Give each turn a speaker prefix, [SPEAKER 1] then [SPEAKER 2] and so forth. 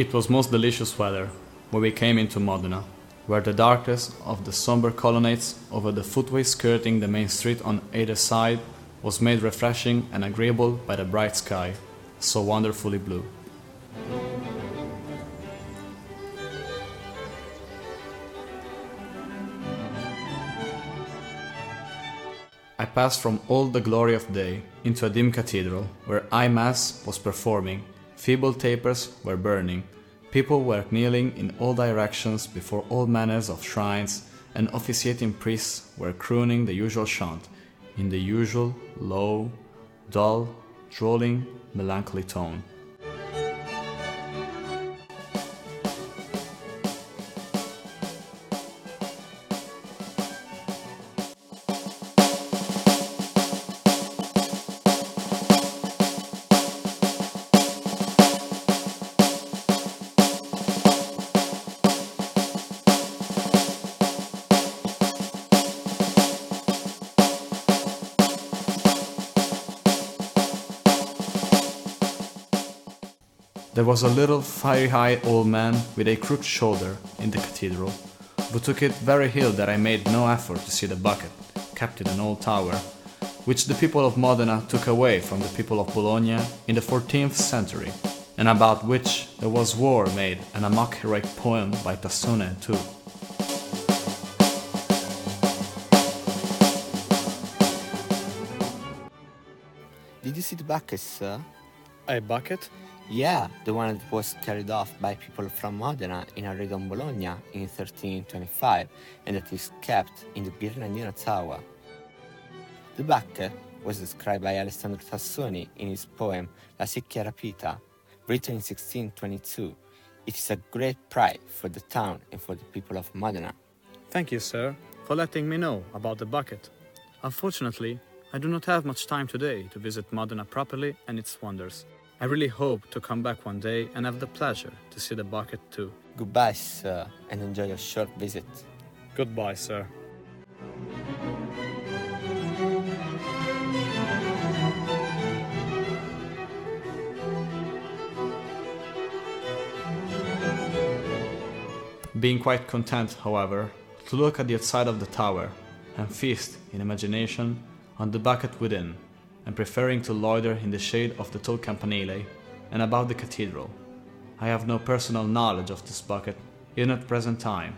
[SPEAKER 1] It was most delicious weather when we came into Modena, where the darkness of the somber colonnades over the footway skirting the main street on either side was made refreshing and agreeable by the bright sky, so wonderfully blue. I passed from all the glory of day into a dim cathedral, where high mass was performing, feeble tapers were burning, people were kneeling in all directions before all manners of shrines, and officiating priests were crooning the usual chant, in the usual low, dull, drawling, melancholy tone. There was a little fiery-eyed old man with a crooked shoulder in the cathedral, who took it very ill that I made no effort to see the bucket, kept in an old tower, which the people of Modena took away from the people of Bologna in the 14th century, and about which there was war made and a mock heroic poem by Tassoni too.
[SPEAKER 2] Did you see the bucket, sir?
[SPEAKER 1] A bucket?
[SPEAKER 2] Yeah, the one that was carried off by people from Modena in a raid on Bologna in 1325 and that is kept in the Ghirlandina Tower. The bucket was described by Alessandro Tassoni in his poem La Secchia Rapita, written in 1622. It is a great pride for the town and for the people of Modena.
[SPEAKER 1] Thank you, sir, for letting me know about the bucket. Unfortunately, I do not have much time today to visit Modena properly and its wonders. I really hope to come back one day and have the pleasure to see the bucket too.
[SPEAKER 2] Goodbye, sir, and enjoy your short visit.
[SPEAKER 1] Goodbye, sir. Being quite content, however, to look at the outside of the tower and feast in imagination on the bucket within, and preferring to loiter in the shade of the tall campanile and about the cathedral. I have no personal knowledge of this bucket, even at present time.